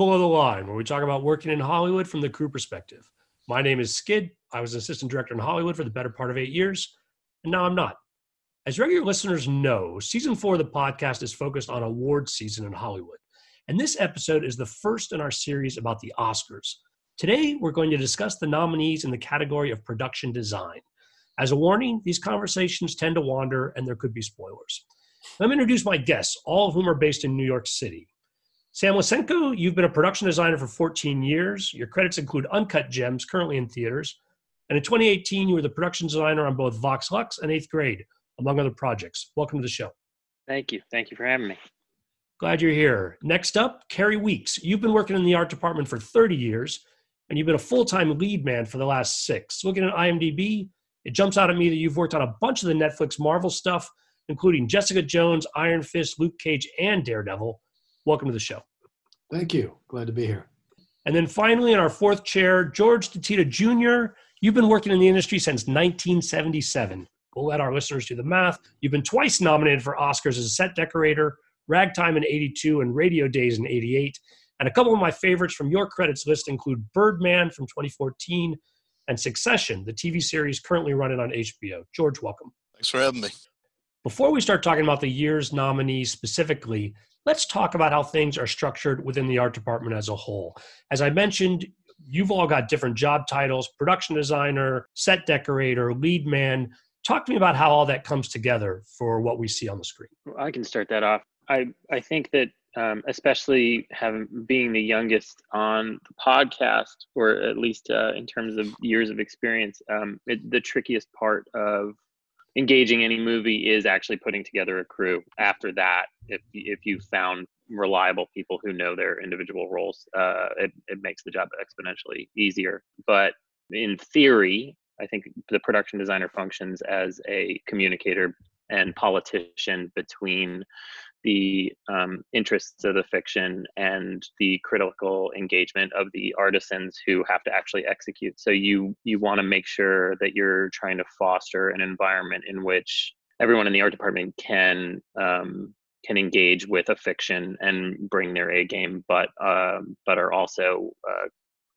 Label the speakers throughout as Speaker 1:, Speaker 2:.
Speaker 1: Below the Line, where we talk about working in Hollywood from the crew perspective. My name is Skid. I was an assistant director in Hollywood for the better part of eight years, and now I'm not. As regular listeners know, season four of the podcast is focused on award season in Hollywood. And this episode is the first in our series about the Oscars. Today, we're going to discuss the nominees in the category of production design. As a warning, these conversations tend to wander and there could be spoilers. Let me introduce my guests, all of whom are based in New York City. Sam Lisenco, you've been a production designer for 14 years. Your credits include Uncut Gems, currently in theaters. And in 2018, you were the production designer on both Vox Lux and Eighth Grade, among other projects. Welcome to the show.
Speaker 2: Thank you. Thank you for having me.
Speaker 1: Glad you're here. Next up, Carrie Weeks. You've been working in the art department for 30 years, and you've been a full time lead man for the last six. Looking at IMDb, it jumps out at me that you've worked on a bunch of the Netflix Marvel stuff, including Jessica Jones, Iron Fist, Luke Cage, and Daredevil welcome to the show.
Speaker 3: Thank you. Glad to be here.
Speaker 1: And then finally, in our fourth chair, George DeTitta Jr. You've been working in the industry since 1977. We'll let our listeners do the math. You've been twice nominated for Oscars as a set decorator, Ragtime in 82 and Radio Days in 88. And a couple of my favorites from your credits list include Birdman from 2014 and Succession, the TV series currently running on HBO. George, welcome.
Speaker 4: Thanks for having me.
Speaker 1: Before we start talking about the year's nominees specifically, let's talk about how things are structured within the art department as a whole. As I mentioned, you've all got different job titles production designer, set decorator, lead man. Talk to me about how all that comes together for what we see on the screen.
Speaker 2: I can start that off. I, I think that um, especially having being the youngest on the podcast, or at least uh, in terms of years of experience, um, it, the trickiest part of engaging any movie is actually putting together a crew. After that, if if you found reliable people who know their individual roles, uh, it it makes the job exponentially easier. But in theory, I think the production designer functions as a communicator and politician between the um, interests of the fiction and the critical engagement of the artisans who have to actually execute. So you you want to make sure that you're trying to foster an environment in which everyone in the art department can um, can engage with a fiction and bring their A game, but uh, but are also uh,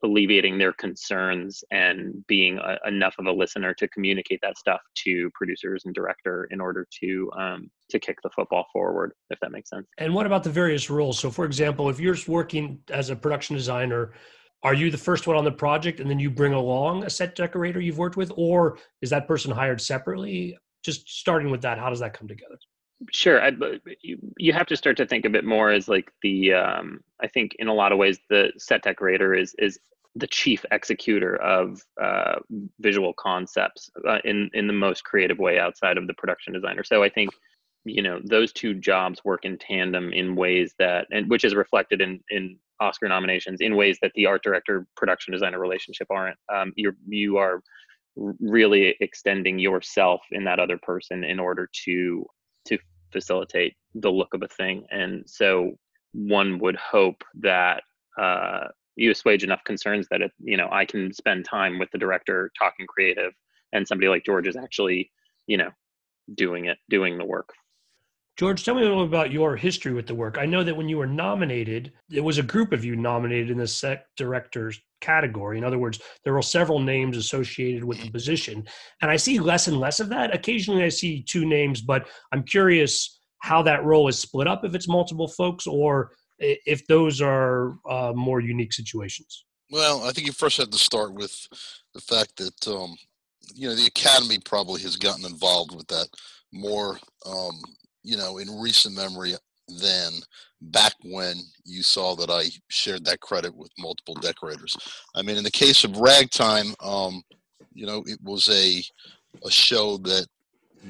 Speaker 2: alleviating their concerns and being a, enough of a listener to communicate that stuff to producers and director in order to um, to kick the football forward if that makes sense.
Speaker 1: And what about the various roles? So for example if you're working as a production designer are you the first one on the project and then you bring along a set decorator you've worked with or is that person hired separately? Just starting with that how does that come together
Speaker 2: sure I, you, you have to start to think of it more as like the um, i think in a lot of ways the set decorator is is the chief executor of uh, visual concepts uh, in in the most creative way outside of the production designer. So I think you know those two jobs work in tandem in ways that and which is reflected in in Oscar nominations in ways that the art director production designer relationship aren't. Um, you're you are really extending yourself in that other person in order to facilitate the look of a thing and so one would hope that uh, you assuage enough concerns that it, you know I can spend time with the director talking creative, and somebody like George is actually you know doing it, doing the work.
Speaker 1: George, tell me a little about your history with the work. I know that when you were nominated, it was a group of you nominated in the set directors category. In other words, there were several names associated with the position. And I see less and less of that. Occasionally I see two names, but I'm curious how that role is split up if it's multiple folks or if those are uh, more unique situations?
Speaker 4: Well, I think you first have to start with the fact that um, you know the academy probably has gotten involved with that more, um, you know, in recent memory than back when you saw that I shared that credit with multiple decorators. I mean, in the case of Ragtime, um, you know, it was a a show that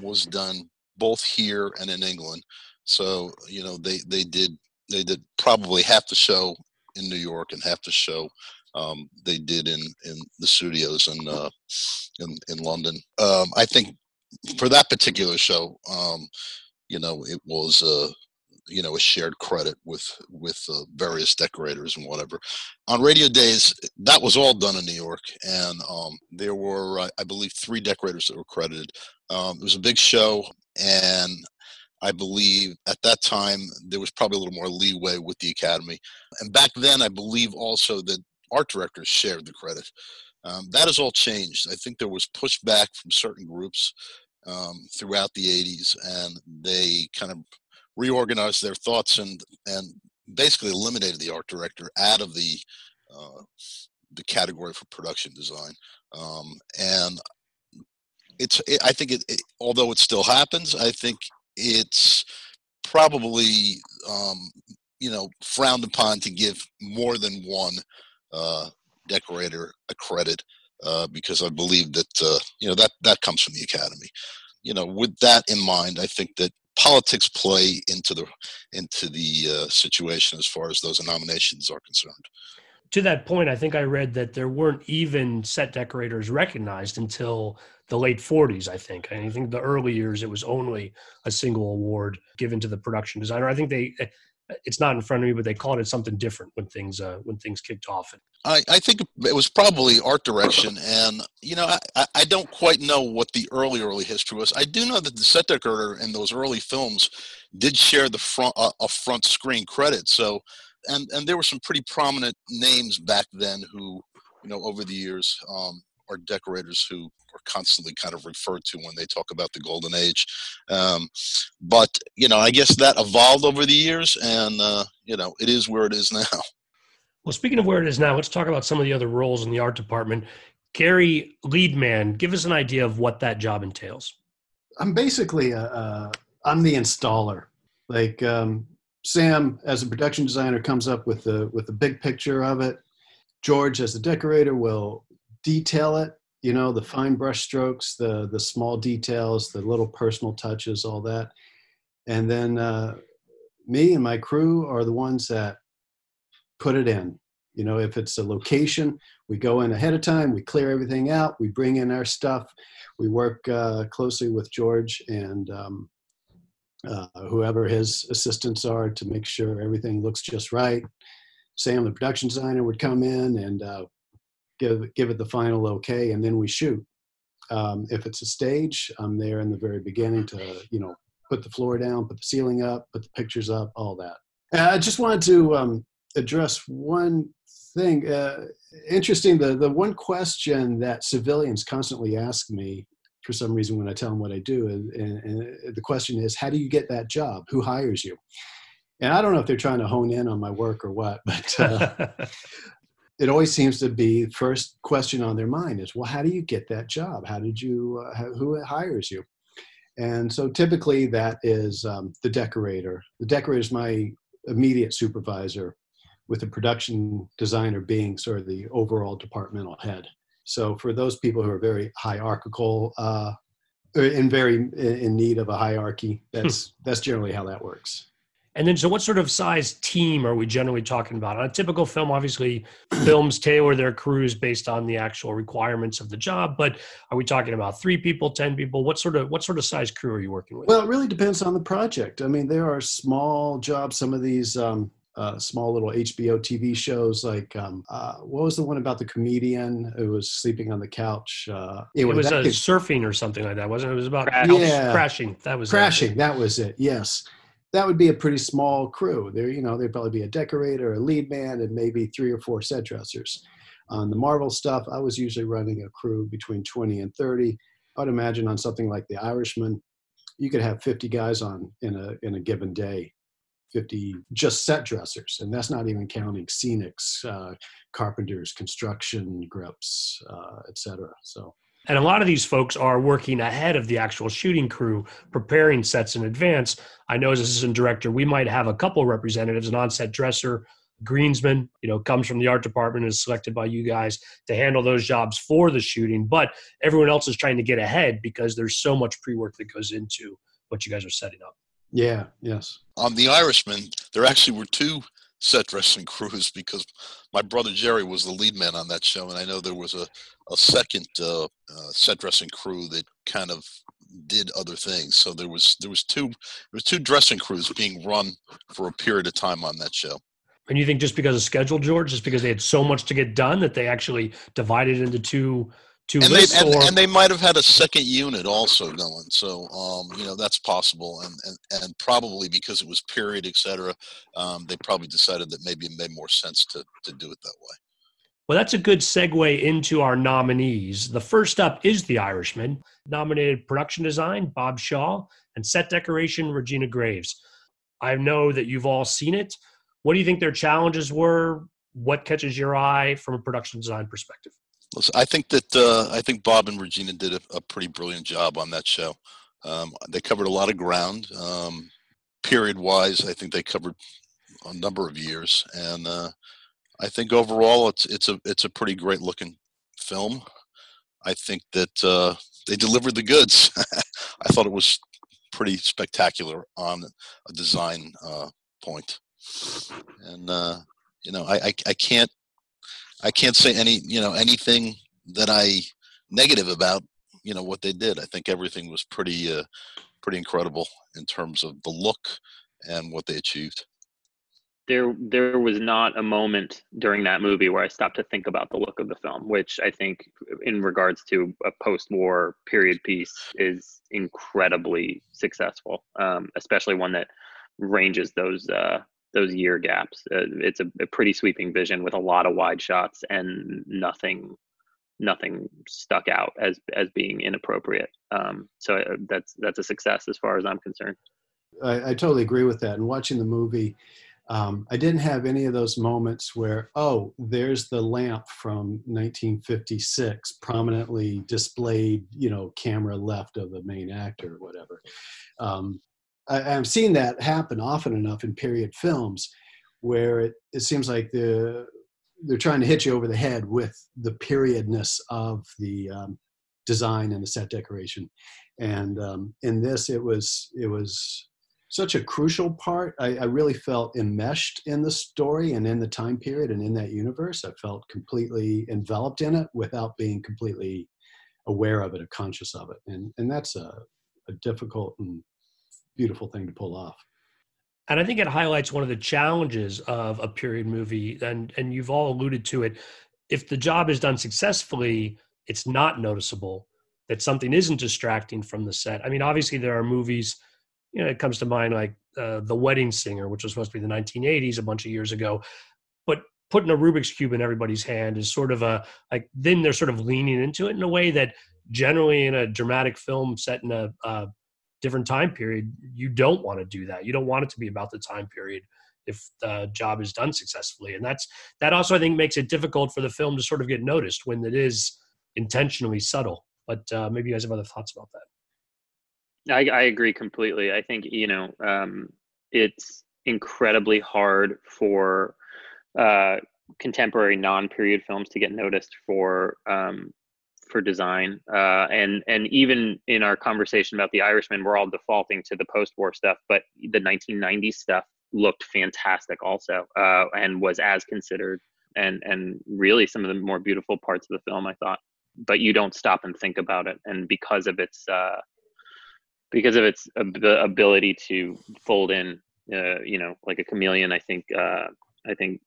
Speaker 4: was done both here and in England. So you know, they they did they did probably half the show in New York and half the show um, they did in in the studios in uh, in in London. Um, I think for that particular show, um, you know, it was a you know a shared credit with with uh, various decorators and whatever. On Radio Days, that was all done in New York, and um, there were I believe three decorators that were credited. Um, it was a big show, and I believe at that time there was probably a little more leeway with the Academy. And back then, I believe also that art directors shared the credit. Um, that has all changed. I think there was pushback from certain groups um, throughout the 80s, and they kind of reorganized their thoughts and and basically eliminated the art director out of the uh, the category for production design. Um, and it's it, I think it, it, although it still happens, I think it's probably um, you know frowned upon to give more than one uh, decorator a credit uh, because I believe that uh, you know that that comes from the academy. You know, with that in mind, I think that politics play into the into the uh, situation as far as those nominations are concerned.
Speaker 1: To that point, I think I read that there weren't even set decorators recognized until the late 40s. I think. I think the early years it was only a single award given to the production designer. I think they it's not in front of me, but they called it something different when things uh, when things kicked off.
Speaker 4: I, I think it was probably art direction, and you know I, I don't quite know what the early early history was. I do know that the set decorator in those early films did share the front uh, a front screen credit. So, and and there were some pretty prominent names back then who you know over the years um, are decorators who are constantly kind of referred to when they talk about the golden age. Um, but you know, I guess that evolved over the years, and uh, you know, it is where it is now.
Speaker 1: Well, speaking of where it is now, let's talk about some of the other roles in the art department. Gary Leadman, give us an idea of what that job entails.
Speaker 3: I'm basically a, a I'm the installer. Like um, Sam, as a production designer, comes up with the with the big picture of it. George, as the decorator, will detail it you know the fine brush strokes the the small details the little personal touches all that. And then uh, me and my crew are the ones that put it in. You know if it's a location we go in ahead of time we clear everything out we bring in our stuff we work uh, closely with george and um, uh, whoever his assistants are to make sure everything looks just right. Sam the production designer would come in and uh, give give it the final okay, and then we shoot. Um, if it's a stage, I'm there in the very beginning to you know put the floor down, put the ceiling up, put the pictures up, all that. I just wanted to um, address one thing. Uh, interesting. The the one question that civilians constantly ask me for some reason when I tell them what I do, and, and, and the question is, how do you get that job? Who hires you? And I don't know if they're trying to hone in on my work or what, but uh, it always seems to be first question on their mind is well how do you get that job? How did you uh, who hires you? And so typically that is um, the decorator. The decorator is my immediate supervisor with the production designer being sort of the overall departmental head. So for those people who are very hierarchical uh, and very in need of a hierarchy that's that's generally how that works
Speaker 1: and then, so what sort of size team are we generally talking about? On a typical film, obviously, films tailor their crews based on the actual requirements of the job. But are we talking about three people, ten people? What sort of what sort of size crew are you working with?
Speaker 3: Well, it really depends on the project. I mean, there are small jobs. Some of these um, uh, small little HBO TV shows, like um, uh, what was the one about the comedian who was sleeping on the couch? Uh,
Speaker 1: it was a surfing or something like that, wasn't it? It was about yeah. crashing. That was
Speaker 3: crashing. It. That was it. Yes that would be a pretty small crew. There, you know, there'd probably be a decorator, a lead man, and maybe three or four set dressers. On the Marvel stuff, I was usually running a crew between 20 and 30. I'd imagine on something like The Irishman, you could have 50 guys on in a in a given day, 50 just set dressers, and that's not even counting scenics, uh, carpenters, construction grips, uh, etc. So
Speaker 1: and a lot of these folks are working ahead of the actual shooting crew, preparing sets in advance. I know as assistant director, we might have a couple representatives, an on-set dresser, greensman, you know, comes from the art department is selected by you guys to handle those jobs for the shooting. But everyone else is trying to get ahead because there's so much pre-work that goes into what you guys are setting up.
Speaker 3: Yeah, yes.
Speaker 4: On the Irishman, there actually were two set dressing crews because my brother Jerry was the lead man on that show, and I know there was a a second uh, uh, set dressing crew that kind of did other things. So there was there was two there was two dressing crews being run for a period of time on that show.
Speaker 1: And you think just because of schedule, George, just because they had so much to get done that they actually divided into two to
Speaker 4: and
Speaker 1: list
Speaker 4: they, and,
Speaker 1: or
Speaker 4: and they might have had a second unit also going so um, you know that's possible and, and and probably because it was period etc um, they probably decided that maybe it made more sense to to do it that way
Speaker 1: Well, that's a good segue into our nominees. The first up is The Irishman, nominated production design, Bob Shaw, and set decoration, Regina Graves. I know that you've all seen it. What do you think their challenges were? What catches your eye from a production design perspective?
Speaker 4: Listen, I think that uh, I think Bob and Regina did a, a pretty brilliant job on that show. Um, they covered a lot of ground. Um, period wise, I think they covered a number of years, and uh, I think overall it's it's a it's a pretty great looking film. I think that uh, they delivered the goods. I thought it was pretty spectacular on a design uh, point, and uh, you know I, I I can't I can't say any you know anything that I negative about you know what they did. I think everything was pretty uh, pretty incredible in terms of the look and what they achieved.
Speaker 2: there there was not a moment during that movie where I stopped to think about the look of the film, which I think, in regards to a post-war period piece, is incredibly successful, um, especially one that ranges those uh, those year gaps. Uh, it's a, a pretty sweeping vision with a lot of wide shots and nothing nothing stuck out as as being inappropriate. Um, so uh, that's that's a success as far as I'm concerned.
Speaker 3: I, I totally agree with that. And watching the movie, um, I didn't have any of those moments where, oh, there's the lamp from 1956 prominently displayed, you know, camera left of the main actor or whatever. Um, I, I've seen that happen often enough in period films where it, it seems like the they're trying to hit you over the head with the periodness of the um, design and the set decoration. And um, in this, it was it was such a crucial part. I, I, really felt enmeshed in the story and in the time period and in that universe. I felt completely enveloped in it without being completely aware of it or conscious of it. And, and that's a, a difficult and beautiful thing to pull off.
Speaker 1: And I think it highlights one of the challenges of a period movie, and and you've all alluded to it. If the job is done successfully, it's not noticeable that something isn't distracting from the set. I mean, obviously there are movies you know, it comes to mind like uh, The Wedding Singer, which was supposed to be the 1980s a bunch of years ago. But putting a Rubik's Cube in everybody's hand is sort of a, like, then they're sort of leaning into it in a way that generally in a dramatic film set in a, a different time period, you don't want to do that. You don't want it to be about the time period if the job is done successfully. And that's, that also, I think, makes it difficult for the film to sort of get noticed when it is intentionally subtle. But uh, maybe you guys have other thoughts about that.
Speaker 2: I, I agree completely. I think you know um, it's incredibly hard for uh, contemporary non-period films to get noticed for um, for design. Uh, and and even in our conversation about the Irishman, we're all defaulting to the post-war stuff, but the 1990s stuff looked fantastic also, uh, and was as considered. And and really some of the more beautiful parts of the film, I thought. But you don't stop and think about it, and because of its uh, because of its the ability to fold in, uh, you know, like a chameleon. I think uh, I think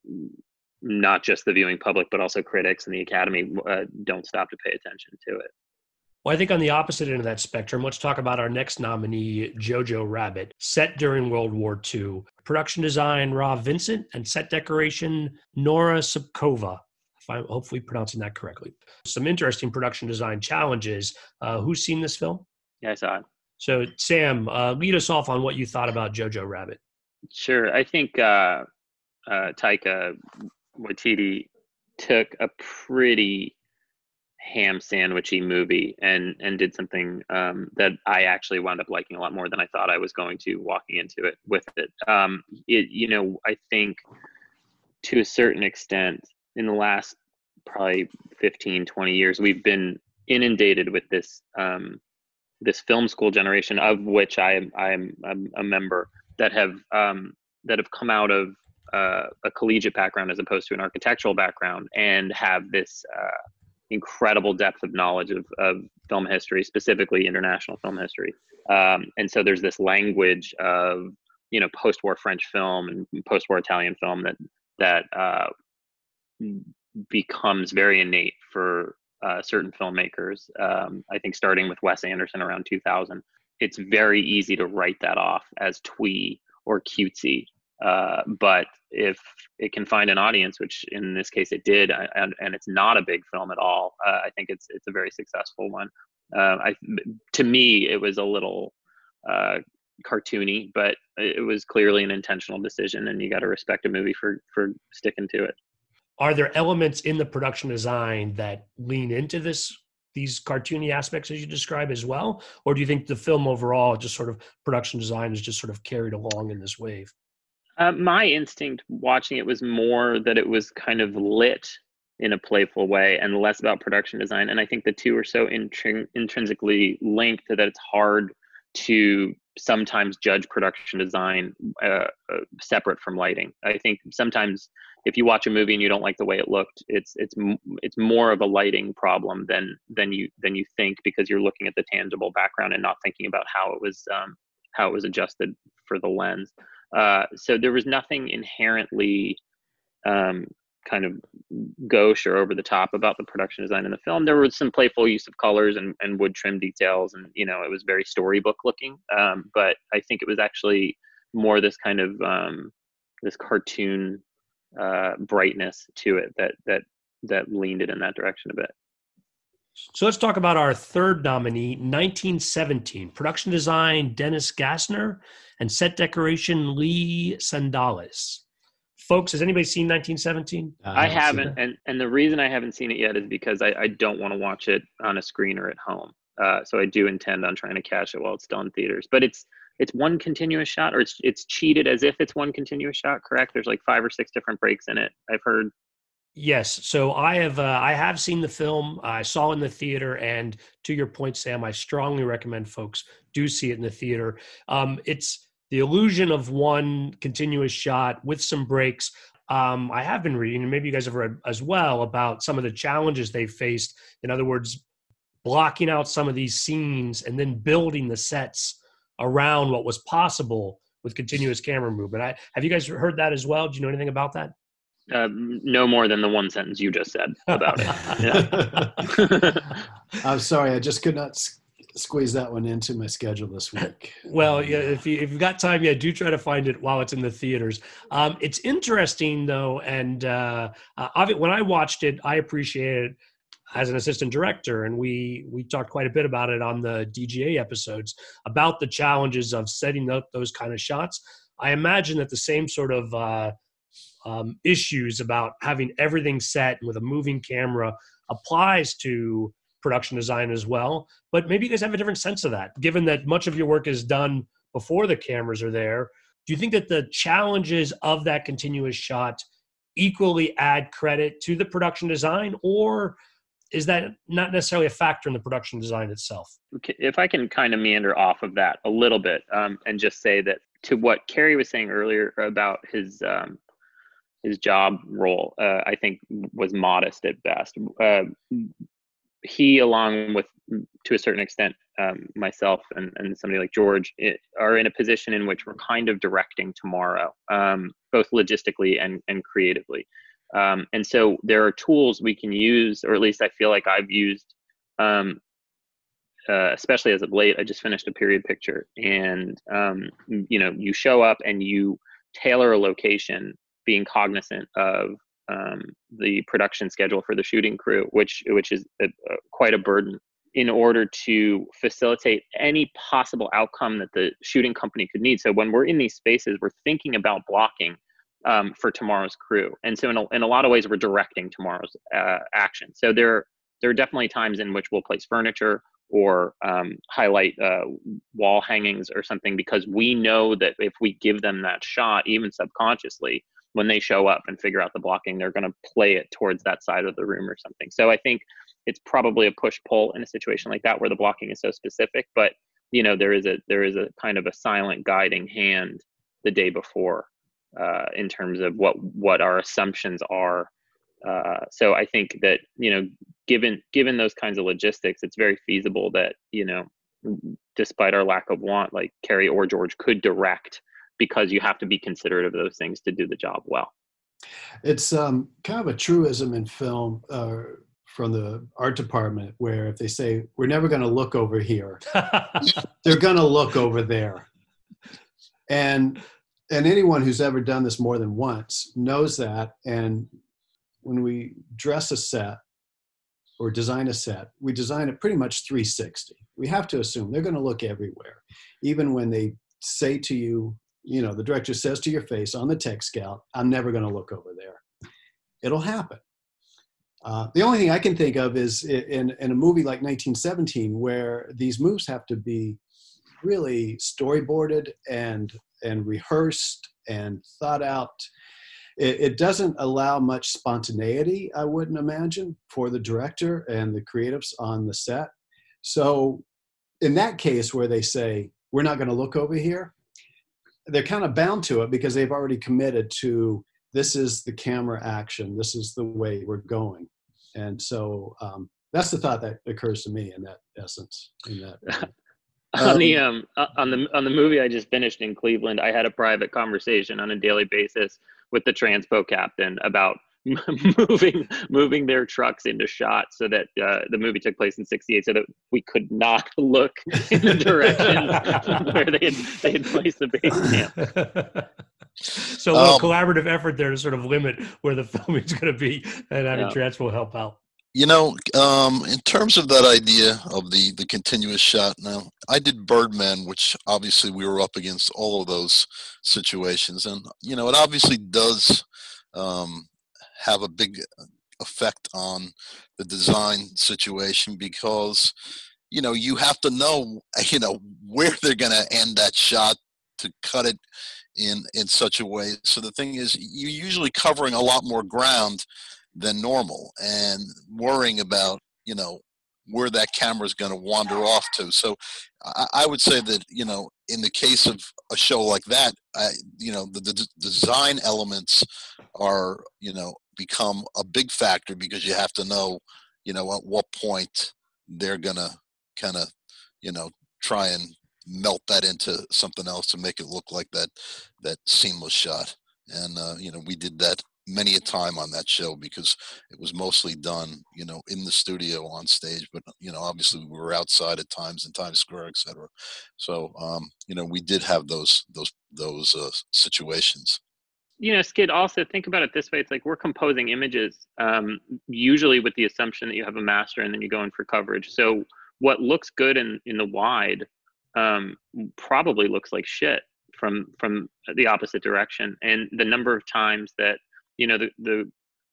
Speaker 2: not just the viewing public, but also critics and the Academy uh, don't stop to pay attention to it.
Speaker 1: Well, I think on the opposite end of that spectrum, let's talk about our next nominee, Jojo Rabbit, set during World War II. Production design, Rob Vincent, and set decoration, Nora Sopková. If I'm hopefully pronouncing that correctly. Some interesting production design challenges. Uh, who's seen this film?
Speaker 2: Yeah, I saw it.
Speaker 1: So, Sam, uh, lead us off on what you thought about Jojo Rabbit.
Speaker 2: Sure. I think uh, uh, Taika Waititi took a pretty ham sandwichy movie and and did something um, that I actually wound up liking a lot more than I thought I was going to walking into it with it. Um, it you know I think to a certain extent in the last probably 15 20 years we've been inundated with this um, this film school generation of which I am I am a member that have um, that have come out of uh, a collegiate background as opposed to an architectural background and have this uh, incredible depth of knowledge of, of film history, specifically international film history. Um, and so there's this language of you know post-war French film and post-war Italian film that that uh, becomes very innate for uh, certain filmmakers. Um, I think starting with Wes Anderson around 2000, it's very easy to write that off as twee or cutesy. Uh, but if it can find an audience, which in this case it did, and, and it's not a big film at all, uh, I think it's it's a very successful one. Uh, I, to me, it was a little uh, cartoony, but it was clearly an intentional decision, and you got to respect a movie for for sticking to it.
Speaker 1: Are there elements in the production design that lean into this these cartoony aspects as you describe as well? Or do you think the film overall just sort of production design is just sort of carried along in this wave
Speaker 2: uh, my instinct watching it was more that it was kind of lit in a playful way and less about production design and i think the two are so intrin- intrinsically linked that it's hard to sometimes judge production design uh, uh, separate from lighting. I think sometimes if you watch a movie and you don't like the way it looked, it's it's it's more of a lighting problem than than you than you think because you're looking at the tangible background and not thinking about how it was um, how it was adjusted for the lens. Uh, so there was nothing inherently um, kind of gauche or over the top about the production design in the film. There was some playful use of colors and, and wood trim details, and you know it was very storybook looking. Um, but I think it was actually more this kind of um, this cartoon uh, brightness to it that that that leaned it in that direction a bit.
Speaker 1: So let's talk about our third nominee, 1917. Production design, Dennis Gassner, and set decoration, Lee Sandales folks has anybody seen 1917
Speaker 2: i, I haven't and and the reason i haven't seen it yet is because i, I don't want to watch it on a screen or at home. Uh, so i do intend on trying to catch it while it's still in theaters. But it's it's one continuous shot or it's it's cheated as if it's one continuous shot correct? There's like five or six different breaks in it i've heard
Speaker 1: yes so i have uh, i have seen the film i saw in the theater and to your point sam i strongly recommend folks do see it in the theater um, it's the illusion of one continuous shot with some breaks. Um, I have been reading, and maybe you guys have read as well, about some of the challenges they faced. In other words, blocking out some of these scenes and then building the sets around what was possible with continuous camera movement. I, have you guys heard that as well? Do you know anything about that?
Speaker 2: Uh, no more than the one sentence you just said about
Speaker 3: it. I'm sorry, I just could not squeeze that one into my schedule this week.
Speaker 1: well, yeah, if you if you've got time, yeah, do try to find it while it's in the theaters. Um, it's interesting though, and uh, uh, when I watched it, I appreciated it as an assistant director, and we we talked quite a bit about it on the DGA episodes about the challenges of setting up those kind of shots. I imagine that the same sort of uh, um, issues about having everything set with a moving camera applies to production design as well. But maybe you guys have a different sense of that, given that much of your work is done before the cameras are there. Do you think that the challenges of that continuous shot equally add credit to the production design, or is that not necessarily a factor in the production design itself?
Speaker 2: If I can kind of meander off of that a little bit um, and just say that to what Kerry was saying earlier about his um, his job role, uh, I think was modest at best. Uh, he, along with to a certain extent um, myself and, and somebody like George, it, are in a position in which we're kind of directing tomorrow, um, both logistically and, and creatively. Um, and so there are tools we can use, or at least I feel like I've used, um, uh, especially as of late. I just finished a period picture, and um, you know, you show up and you tailor a location, being cognizant of um, the production schedule for the shooting crew, which which is a, a, quite a burden in order to facilitate any possible outcome that the shooting company could need. So when we're in these spaces, we're thinking about blocking um, for tomorrow's crew, and so in a, in a lot of ways, we're directing tomorrow's uh, action. So there there are definitely times in which we'll place furniture or um, highlight uh, wall hangings or something because we know that if we give them that shot, even subconsciously, when they show up and figure out the blocking, they're going to play it towards that side of the room or something. So I think it's probably a push pull in a situation like that where the blocking is so specific, but you know there is a there is a kind of a silent guiding hand the day before uh, in terms of what what our assumptions are. Uh, so I think that you know given given those kinds of logistics, it's very feasible that you know despite our lack of want, like Cary or George could direct because you have to be considerate of those things to do the job well.
Speaker 3: It's um, kind of a truism in film, uh, from the art department where if they say we're never going to look over here, they're going to look over there. And and anyone who's ever done this more than once knows that. And when we dress a set or design a set, we design it pretty much 360. We have to assume they're going to look everywhere, even when they say to you, you know, the director says to your face on the tech scout, I'm never going to look over there. It'll happen. Uh, the only thing I can think of is in, in a movie like 1917, where these moves have to be really storyboarded and and rehearsed and thought out. It, it, doesn't allow much spontaneity, I wouldn't imagine, for the director and the creatives on the set. So, in that case, where they say we're not going to look over here, they're kind of bound to it because they've already committed to this is the camera action, this is the way we're going and so um, that's the thought that occurs to me in that essence. In that.
Speaker 2: on the um, um uh, on the on the movie I just finished in Cleveland, I had a private conversation on a daily basis with the transpo captain about moving moving their trucks into shot so that uh, the movie took place in 68 so that we could not look in the direction where they had they had placed the base camp.
Speaker 1: So a little um, collaborative effort there to sort of limit where the filming is going to be and having yeah. will help out.
Speaker 4: You know um, in terms of that idea of the the continuous shot now i did birdman which obviously we were up against all of those situations. And you know it obviously does um, have a big effect on the design situation because you know you have to know you know where they're going to end that shot to cut it in in such a way. So the thing is you're usually covering a lot more ground than normal and worrying about you know where that camera is going to wander off to. So I, I, would say that you know in the case of a show like that I, you know the, the design elements are you know become a big factor because you have to know you know at what point they're to kind of you know try and melt that into something else to make it look like that that seamless shot. And uh, you know, we did that many a time on that show because it was mostly done, you know, in the studio on stage. But you know, obviously we were outside at times in Times Square, etc. So um, you know, we did have those those those uh, situations.
Speaker 2: You know, Skid. Also, think about it this way: it's like we're composing images, um, usually with the assumption that you have a master, and then you go in for coverage. So what looks good in in the wide um, probably looks like shit from from the opposite direction. And the number of times that you know the the,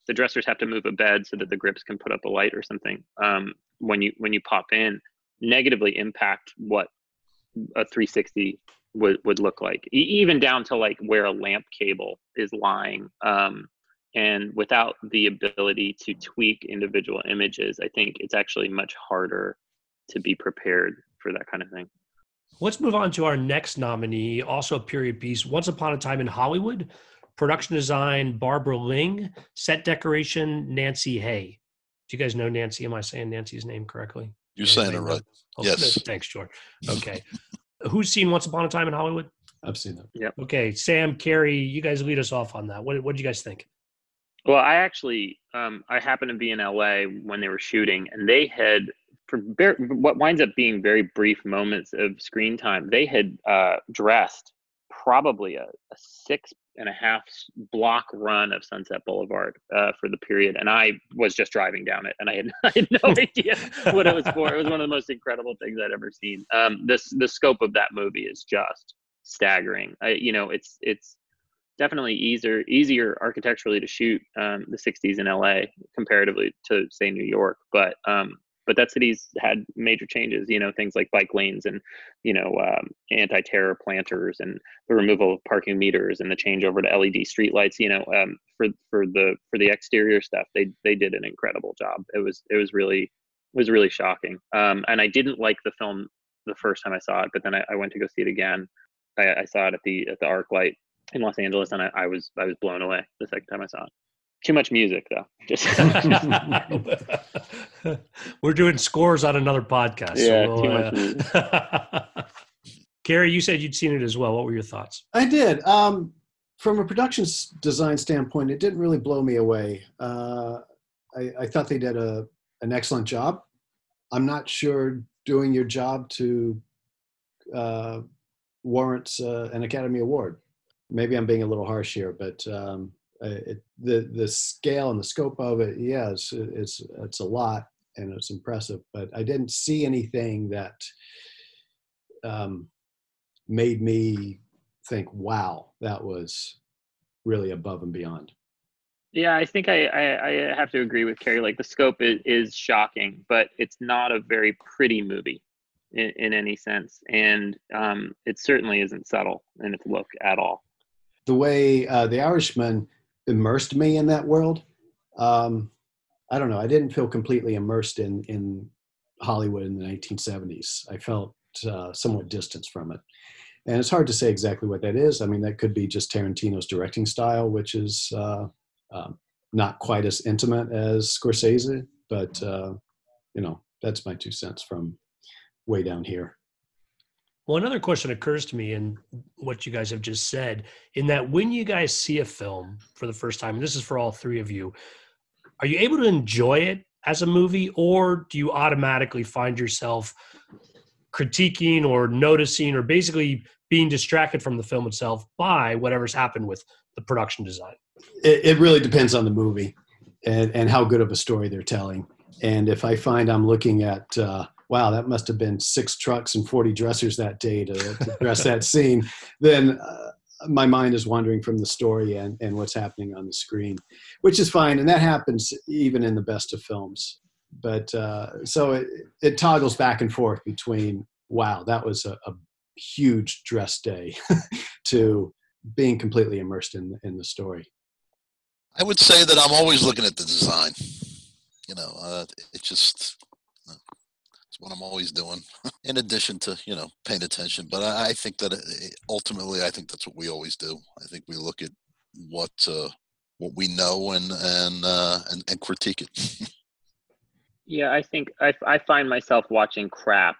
Speaker 2: the dressers have to move a bed so that the grips can put up a light or something um, when you when you pop in negatively impact what a 360 would would look like, e- even down to like where a lamp cable is lying. Um, and without the ability to tweak individual images, I think it's actually much harder to be prepared for that kind of thing.
Speaker 1: Let's move on to our next nominee, also a period piece, Once Upon a Time in Hollywood. Production design, Barbara Ling. Set decoration, Nancy Haigh. Do you guys know Nancy? Am I saying Nancy's name correctly?
Speaker 4: You're saying it right.
Speaker 1: Oh,
Speaker 4: yes.
Speaker 1: Thanks, George. Okay. Who's seen Once Upon a Time in Hollywood?
Speaker 3: I've seen that.
Speaker 2: Yeah.
Speaker 1: Okay, Sam, Carrie, you guys lead us off on that. What What do you guys think?
Speaker 2: Well, I actually, um, I happened to be in LA when they were shooting, and they had for very, what winds up being very brief moments of screen time, they had uh, dressed probably a, a, six and a half block run of Sunset Boulevard uh, for the period, and I was just driving down it, and I had, I had no idea what it was for. It was one of the most incredible things I'd ever seen. Um, this the scope of that movie is just staggering. I, you know, it's it's definitely easier easier architecturally to shoot um, the 60s in LA comparatively to say New York, but um, but that city's had major changes you know things like bike lanes and you know um, anti-terror planters and the removal of parking meters and the change over to led streetlights you know um, for for the for the exterior stuff. They they did an incredible job. It was it was really it was really shocking. Um, and i didn't like the film the first time i saw it but then i, I went to go see it again. I, I, saw it at the at the ArcLight in los angeles and I, I was i was blown away the second time i saw it too much music though. Just
Speaker 1: we're doing scores on another podcast.
Speaker 2: Yeah, so we'll, too much
Speaker 1: uh... Carrie, you said you'd seen it as well. What were your thoughts?
Speaker 3: I did. Um, from a production design standpoint, it didn't really blow me away. Uh, I, I, thought they did a an excellent job. I'm not sure doing your job to uh, warrants uh, an Academy Award. Maybe I'm being a little harsh here, but um, it, the the scale and the scope of it, yeah, it's, it's it's a lot and it's impressive. But I didn't see anything that um, made me think, "Wow, that was really above and beyond."
Speaker 2: Yeah, I think I, I, I have to agree with Carrie. Like the scope is, is shocking, but it's not a very pretty movie in, in any sense, and um, it certainly isn't subtle in its look at all.
Speaker 3: The way uh, the Irishman immersed me in that world, um, I don't know. I didn't feel completely immersed in in Hollywood in the 1970s. I felt uh, somewhat distanced from it, and it's hard to say exactly what that is. I mean, that could be just Tarantino's directing style, which is uh, um, not quite as intimate as Scorsese, but uh, you know, that's my two cents from way down here.
Speaker 1: Well, another question occurs to me in what you guys have just said, in that when you guys see a film for the first time, and this is for all three of you, are you able to enjoy it as a movie, or do you automatically find yourself critiquing or noticing or basically being distracted from the film itself by whatever's happened with the production design?
Speaker 3: It, it really depends on the movie and, and how good of a story they're telling. And if I find I'm looking at, uh, wow, that must have been six trucks and 40 dressers that day to, to dress that scene, then uh, my mind is wandering from the story and, and what's happening on the screen, which is fine. And that happens even in the best of films. But uh, so it, it toggles back and forth between, wow, that was a, a huge dress day to being completely immersed in, in the story.
Speaker 4: I would say that I'm always looking at the design. You know, uh, it just it's what I'm always doing. In addition to you know paying attention, but I, I think that it, ultimately, I think that's what we always do. I think we look at what uh, what we know and and uh, and, and critique it.
Speaker 2: yeah, I think I I find myself watching crap,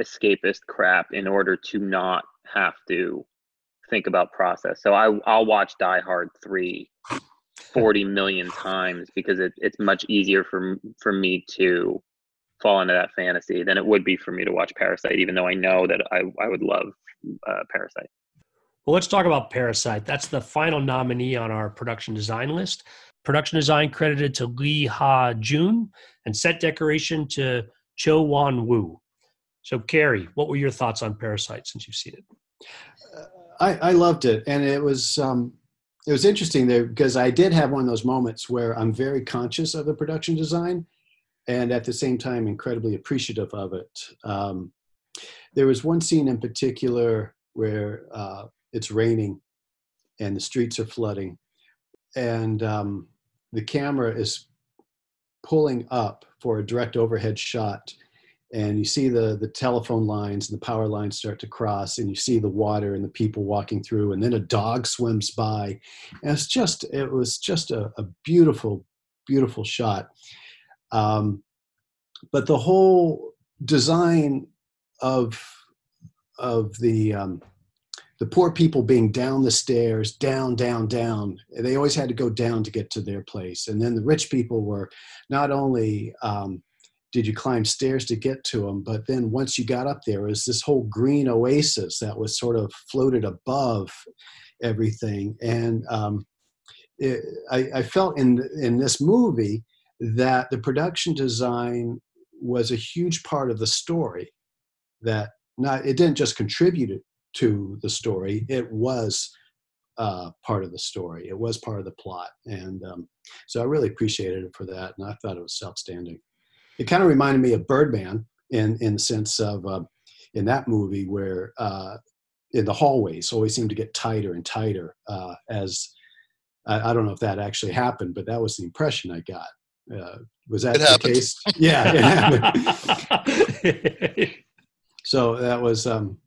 Speaker 2: escapist crap, in order to not have to think about process. So I I'll watch Die Hard three 40 million times because it, it's much easier for for me to fall into that fantasy than it would be for me to watch Parasite, even though I know that I, I would love uh, Parasite.
Speaker 1: Well, let's talk about Parasite. That's the final nominee on our production design list. Production design credited to Lee Ha Jun and set decoration to Cho Won Woo. So, Carrie, what were your thoughts on Parasite since you've seen it?
Speaker 3: Uh, I, I loved it, and it was um, it was interesting there because I did have one of those moments where I'm very conscious of the production design and at the same time incredibly appreciative of it. Um, there was one scene in particular where uh, it's raining and the streets are flooding and um, the camera is pulling up for a direct overhead shot and you see the the telephone lines and the power lines start to cross and you see the water and the people walking through and then a dog swims by and it's just it was just a, a beautiful beautiful shot um, but the whole design of of the um, the poor people being down the stairs down down down they always had to go down to get to their place. And then the rich people were not only um, did you climb stairs to get to them but then once you got up there was this whole green oasis that was sort of floated above everything. And um, it, I, I, felt in in this movie that the production design was a huge part of the story that not it didn't just contribute to the story it was uh, part of the story it was part of the plot and um, so i really appreciated it for that and i thought it was outstanding it kind of reminded me of Birdman in in the sense of uh, in that movie where uh, in the hallways always seemed to get tighter and tighter uh, as I, I, don't know if that actually happened, but that was the impression I got. Uh, was that
Speaker 4: it
Speaker 3: the
Speaker 4: happened.
Speaker 3: case? Yeah, it so that was um,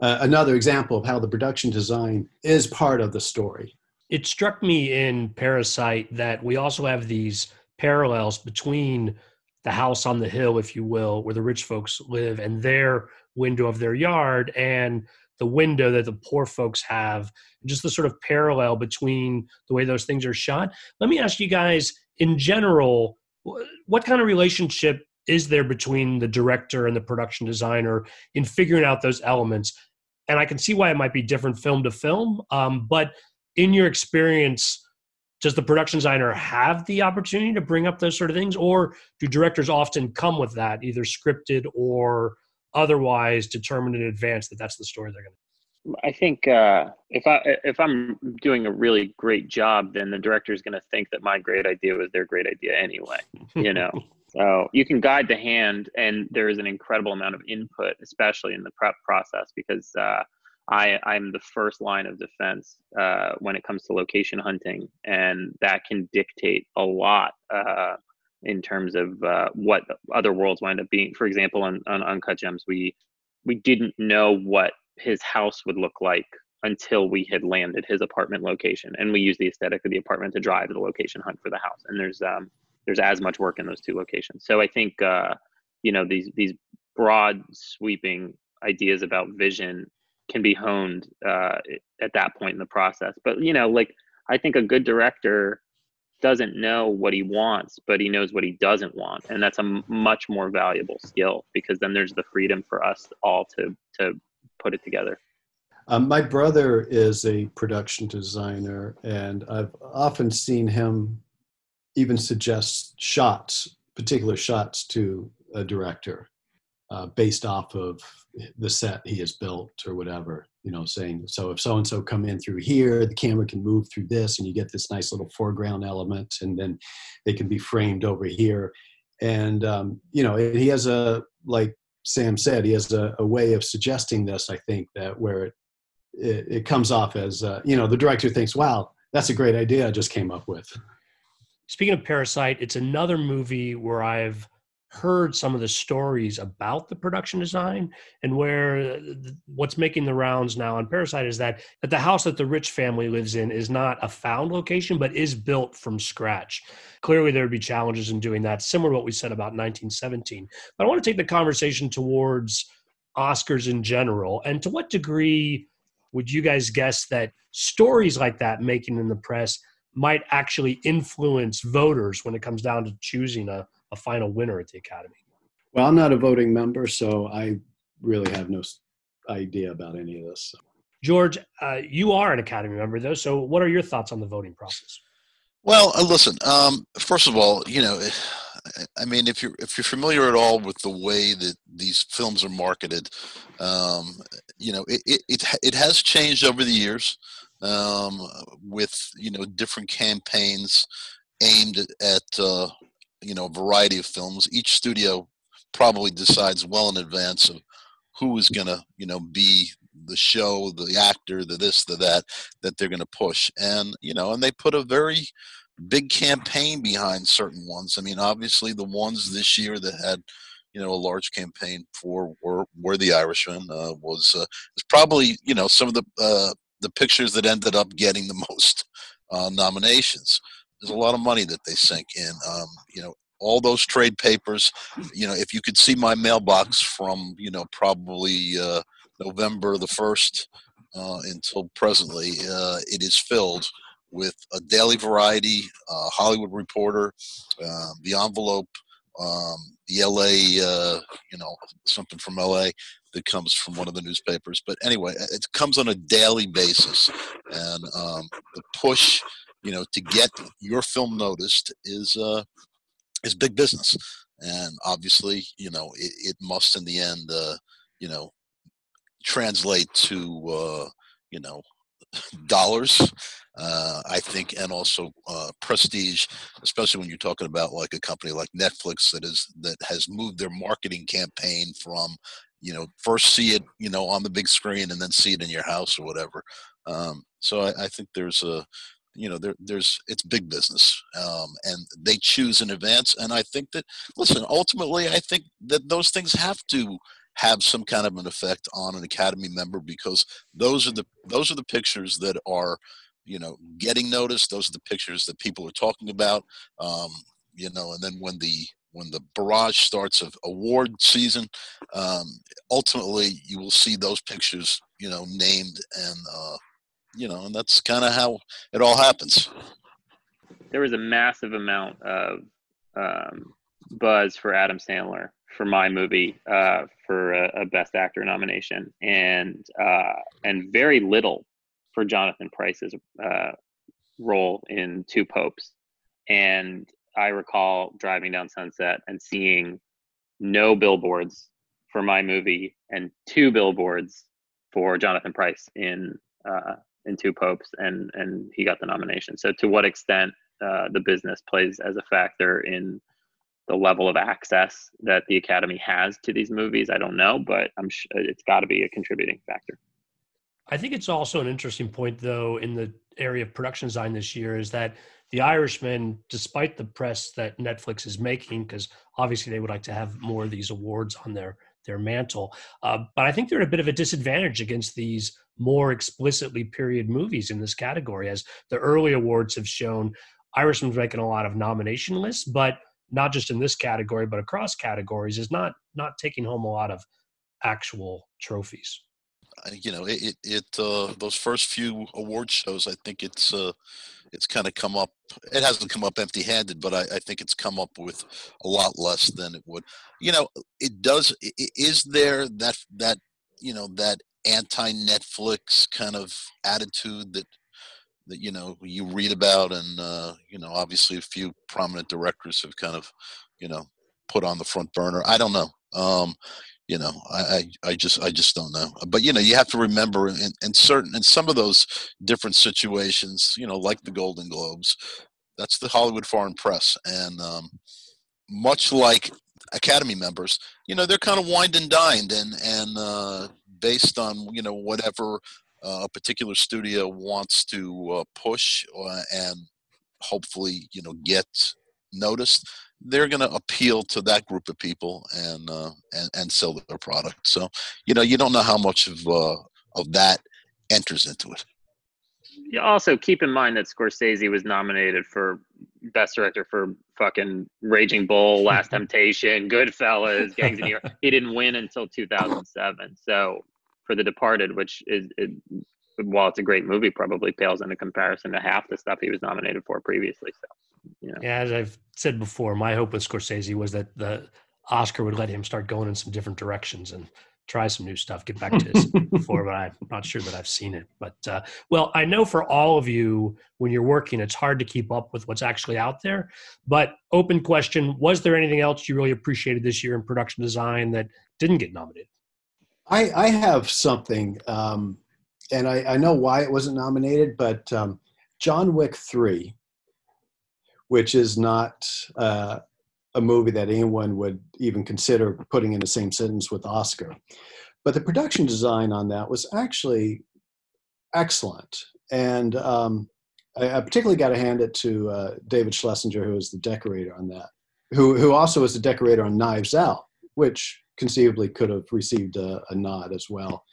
Speaker 3: another example of how the production design is part of the story.
Speaker 1: It struck me in Parasite that we also have these parallels between the house on the hill, if you will, where the rich folks live, and their window of their yard, and the window that the poor folks have, just the sort of parallel between the way those things are shot. Let me ask you guys, in general, what kind of relationship is there between the director and the production designer in figuring out those elements? And I can see why it might be different film to film. Um, but in your experience, does the production designer have the opportunity to bring up those sort of things, or do directors often come with that, either scripted or otherwise determined in advance that that's the story they're going to?
Speaker 2: I think uh, if I if I'm doing a really great job, then the director is going to think that my great idea was their great idea anyway. You know, so you can guide the hand, and there is an incredible amount of input, especially in the prep process, because uh, I I'm the first line of defense uh, when it comes to location hunting, and that can dictate a lot uh, in terms of uh, what other worlds wind up being. For example, on, on Uncut Gems, we we didn't know what his house would look like until we had landed his apartment location and we used the aesthetic of the apartment to drive the location hunt for the house and there's um there's as much work in those two locations. So i think uh you know these these broad sweeping ideas about vision can be honed uh at that point in the process. But you know like i think a good director doesn't know what he wants but he knows what he doesn't want and that's a much more valuable skill because then there's the freedom for us all to to put it together?
Speaker 3: Um, my brother is a production designer, and I've often seen him even suggest shots, particular shots to a director uh, based off of the set he has built or whatever. You know, saying so if so and so come in through here, the camera can move through this, and you get this nice little foreground element, and then they can be framed over here. And um, you know, he has a like Sam said, he has a, a, way of suggesting this. I think that where it it, it comes off as uh, you know the director thinks, "Wow, that's a great idea I just came up with."
Speaker 1: Speaking of Parasite, it's another movie where I've heard some of the stories about the production design and where uh, what's making the rounds now on Parasite is that that the house that the rich family lives in is not a found location but is built from scratch. Clearly there would be challenges in doing that similar to what we said about 1917. But I want to take the conversation towards Oscars in general and to what degree would you guys guess that stories like that making in the press might actually influence voters when it comes down to choosing a a final winner at the Academy?
Speaker 3: Well, I'm not a voting member, so I really have no idea about any of this.
Speaker 1: George, uh, you are an Academy member, though. So, what are your thoughts on the voting process?
Speaker 4: Well, uh, listen. Um, first of all, you know, I mean, if you're if you're familiar at all with the way that these films are marketed, um, you know, it, it it it has changed over the years um, with you know different campaigns aimed at uh, you know a variety of films. Each studio probably decides well in advance of who is going to you know be the show, the actor, the this, the that that they're going to push, and you know, and they put a very big campaign behind certain ones. I mean, obviously the ones this year that had you know a large campaign for were, were the Irishman uh, was uh, was probably you know some of the uh, the pictures that ended up getting the most uh, nominations there's a lot of money that they sink in. Um, you know, all those trade papers. You know, if you could see my mailbox from you know probably uh, November the first uh, until presently, uh, it is filled with a daily variety, Hollywood Reporter, uh, the envelope, um, the LA, uh, you know, something from LA that comes from one of the newspapers. But anyway, it comes on a daily basis, and um, the push you know, to get your film noticed is uh, is big business, and obviously, you know, it, it must in the end, uh, you know, translate to uh, you know dollars. Uh, I think, and also uh, prestige, especially when you're talking about like a company like Netflix that is that has moved their marketing campaign from, you know, first see it, you know, on the big screen and then see it in your house or whatever. Um, so I, I, think there's a you know, there, there's it's big business, um, and they choose in advance. And I think that listen, ultimately, I think that those things have to have some kind of an effect on an academy member because those are the those are the pictures that are you know getting noticed those are the pictures that people are talking about um, you know and then when the when the barrage starts of award season um, ultimately you will see those pictures you know named and uh, you know, and that's kind of how it all happens.
Speaker 2: There was a massive amount of um, buzz for Adam Sandler for my movie uh, for a, a, Best Actor nomination, and uh, and very little for Jonathan Pryce's uh, role in Two Popes. And I recall driving down Sunset and seeing no billboards for my movie and two billboards for Jonathan Pryce in uh, in Two Popes, and and he got the nomination. So to what extent uh, the business plays as a factor in the level of access that the Academy has to these movies, I don't know, but I'm sure it's got to be a contributing factor.
Speaker 1: I think it's also an interesting point, though, in the area of production design this year is that The Irishman, despite the press that Netflix is making, because obviously they would like to have more of these awards on their their mantle, uh, but I think they're at a bit of a disadvantage against these more explicitly period movies in this category, as the early awards have shown. Irishman's making a lot of nomination lists, but not just in this category, but across categories, is not not taking home a lot of actual trophies
Speaker 4: you know, it it uh, those first few award shows, I think it's uh, it's kind of come up. It hasn't come up empty-handed, but I, I, think it's come up with a lot less than it would. You know, it does. Is there that that you know that anti-Netflix kind of attitude that that you know you read about, and uh, you know, obviously a few prominent directors have kind of you know put on the front burner. I don't know. Um, you know I, I, I just i just don't know but you know you have to remember in, in certain in some of those different situations you know like the golden globes that's the hollywood foreign press and um, much like academy members you know they're kind of wined and dined and and uh, based on you know whatever uh, a particular studio wants to uh, push uh, and hopefully you know get noticed they're going to appeal to that group of people and uh, and and sell their product. So you know you don't know how much of uh, of that enters into it.
Speaker 2: You also keep in mind that Scorsese was nominated for best director for fucking Raging Bull, Last Temptation, Goodfellas, Gangs of New York. He didn't win until 2007. So for The Departed, which is it, while it's a great movie, probably pales into comparison to half the stuff he was nominated for previously. So,
Speaker 1: you know. Yeah, as I've said before, my hope with Scorsese was that the Oscar would let him start going in some different directions and try some new stuff. Get back to this before, but I'm not sure that I've seen it. But uh, well, I know for all of you, when you're working, it's hard to keep up with what's actually out there. But open question: Was there anything else you really appreciated this year in production design that didn't get nominated?
Speaker 3: I, I have something. Um, and I, I, know why it wasn't nominated, but um, John Wick 3, which is not uh, a movie that anyone would even consider putting in the same sentence with Oscar. But the production design on that was actually excellent. And um, I, I, particularly got to hand it to uh, David Schlesinger, who was the decorator on that, who, who also was the decorator on Knives Out, which conceivably could have received a, a nod as well.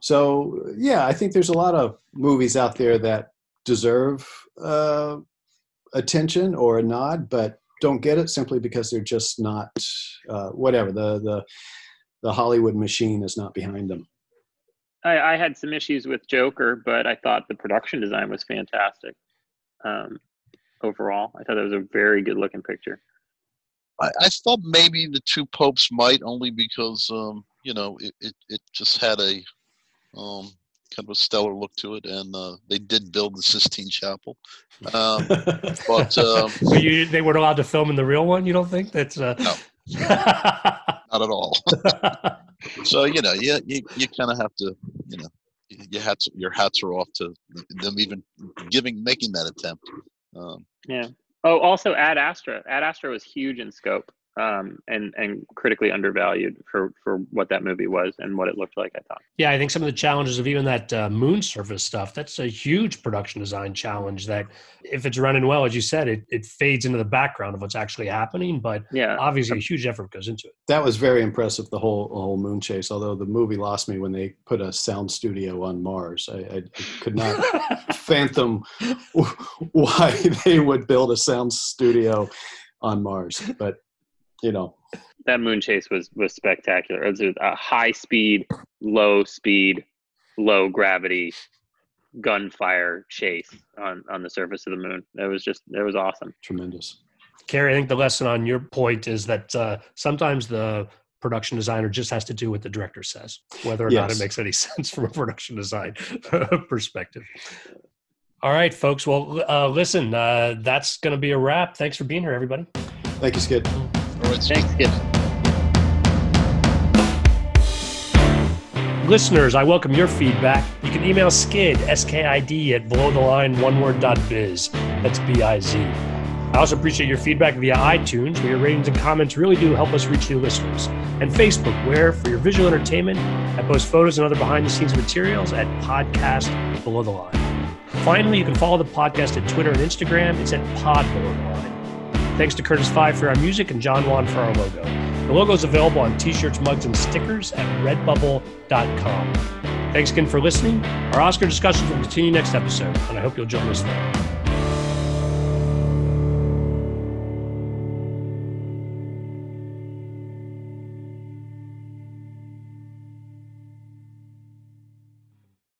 Speaker 3: So yeah, I think there's a lot of movies out there that deserve uh, attention or a nod, but don't get it simply because they're just not uh, whatever the the the Hollywood machine is not behind them.
Speaker 2: I, I, had some issues with Joker, but I thought the production design was fantastic. Um, overall, I thought that was a very good looking picture.
Speaker 4: I, I thought maybe the two popes might only because um, you know it, it, it just had a um, kind of a stellar look to it, and uh, they did build the Sistine Chapel. Um, but um,
Speaker 1: so you, they weren't allowed to film in the real one. You don't think that's uh...
Speaker 4: no, not at all. so you know, you you, you kind of have to, you know, your hats your hats are off to them even giving making that attempt.
Speaker 2: Um, yeah. Oh, also Ad Astra. Ad Astra was huge in scope um, and and critically undervalued for for what that movie was and what it looked like. I thought.
Speaker 1: Yeah, I think some of the challenges of even that uh, moon surface stuff that's a huge production design challenge. That if it's running well, as you said, it it fades into the background of what's actually happening. But yeah, obviously a huge effort goes into it.
Speaker 3: That was very impressive. The whole the whole moon chase. Although the movie lost me when they put a sound studio on Mars, I, I could not fathom why they would build a sound studio on Mars, but you know
Speaker 2: that moon chase was was spectacular. It was a high speed, low speed, low gravity gunfire chase on on the surface of the moon. It was just it was awesome.
Speaker 3: Tremendous.
Speaker 1: Carrie, I think the lesson on your point is that uh, sometimes the production designer just has to do what the director says, whether or not it makes any sense from a production design perspective. All right, folks. Well, uh, listen, uh, that's going to be a wrap. Thanks for being here, everybody.
Speaker 3: Thank you, Skid.
Speaker 4: All right,
Speaker 2: Thanks, Skid.
Speaker 1: Listeners, I welcome your feedback. You can email skid, S-K-I-D, at below the line one word biz. That's B-I-Z. I also appreciate your feedback via iTunes, where your ratings and comments really do help us reach new listeners. And Facebook, where, for your visual entertainment, I post photos and other behind-the-scenes materials at Podcast Below the Line. Finally, you can follow the podcast at Twitter and Instagram. It's at Pod Below the Line. Thanks to Curtis Five for our music and John Wan for our logo. The logo is available on t-shirts, mugs, and stickers at redbubble.com. Thanks again for listening. Our Oscar discussions will continue next episode, and I hope you'll join us then.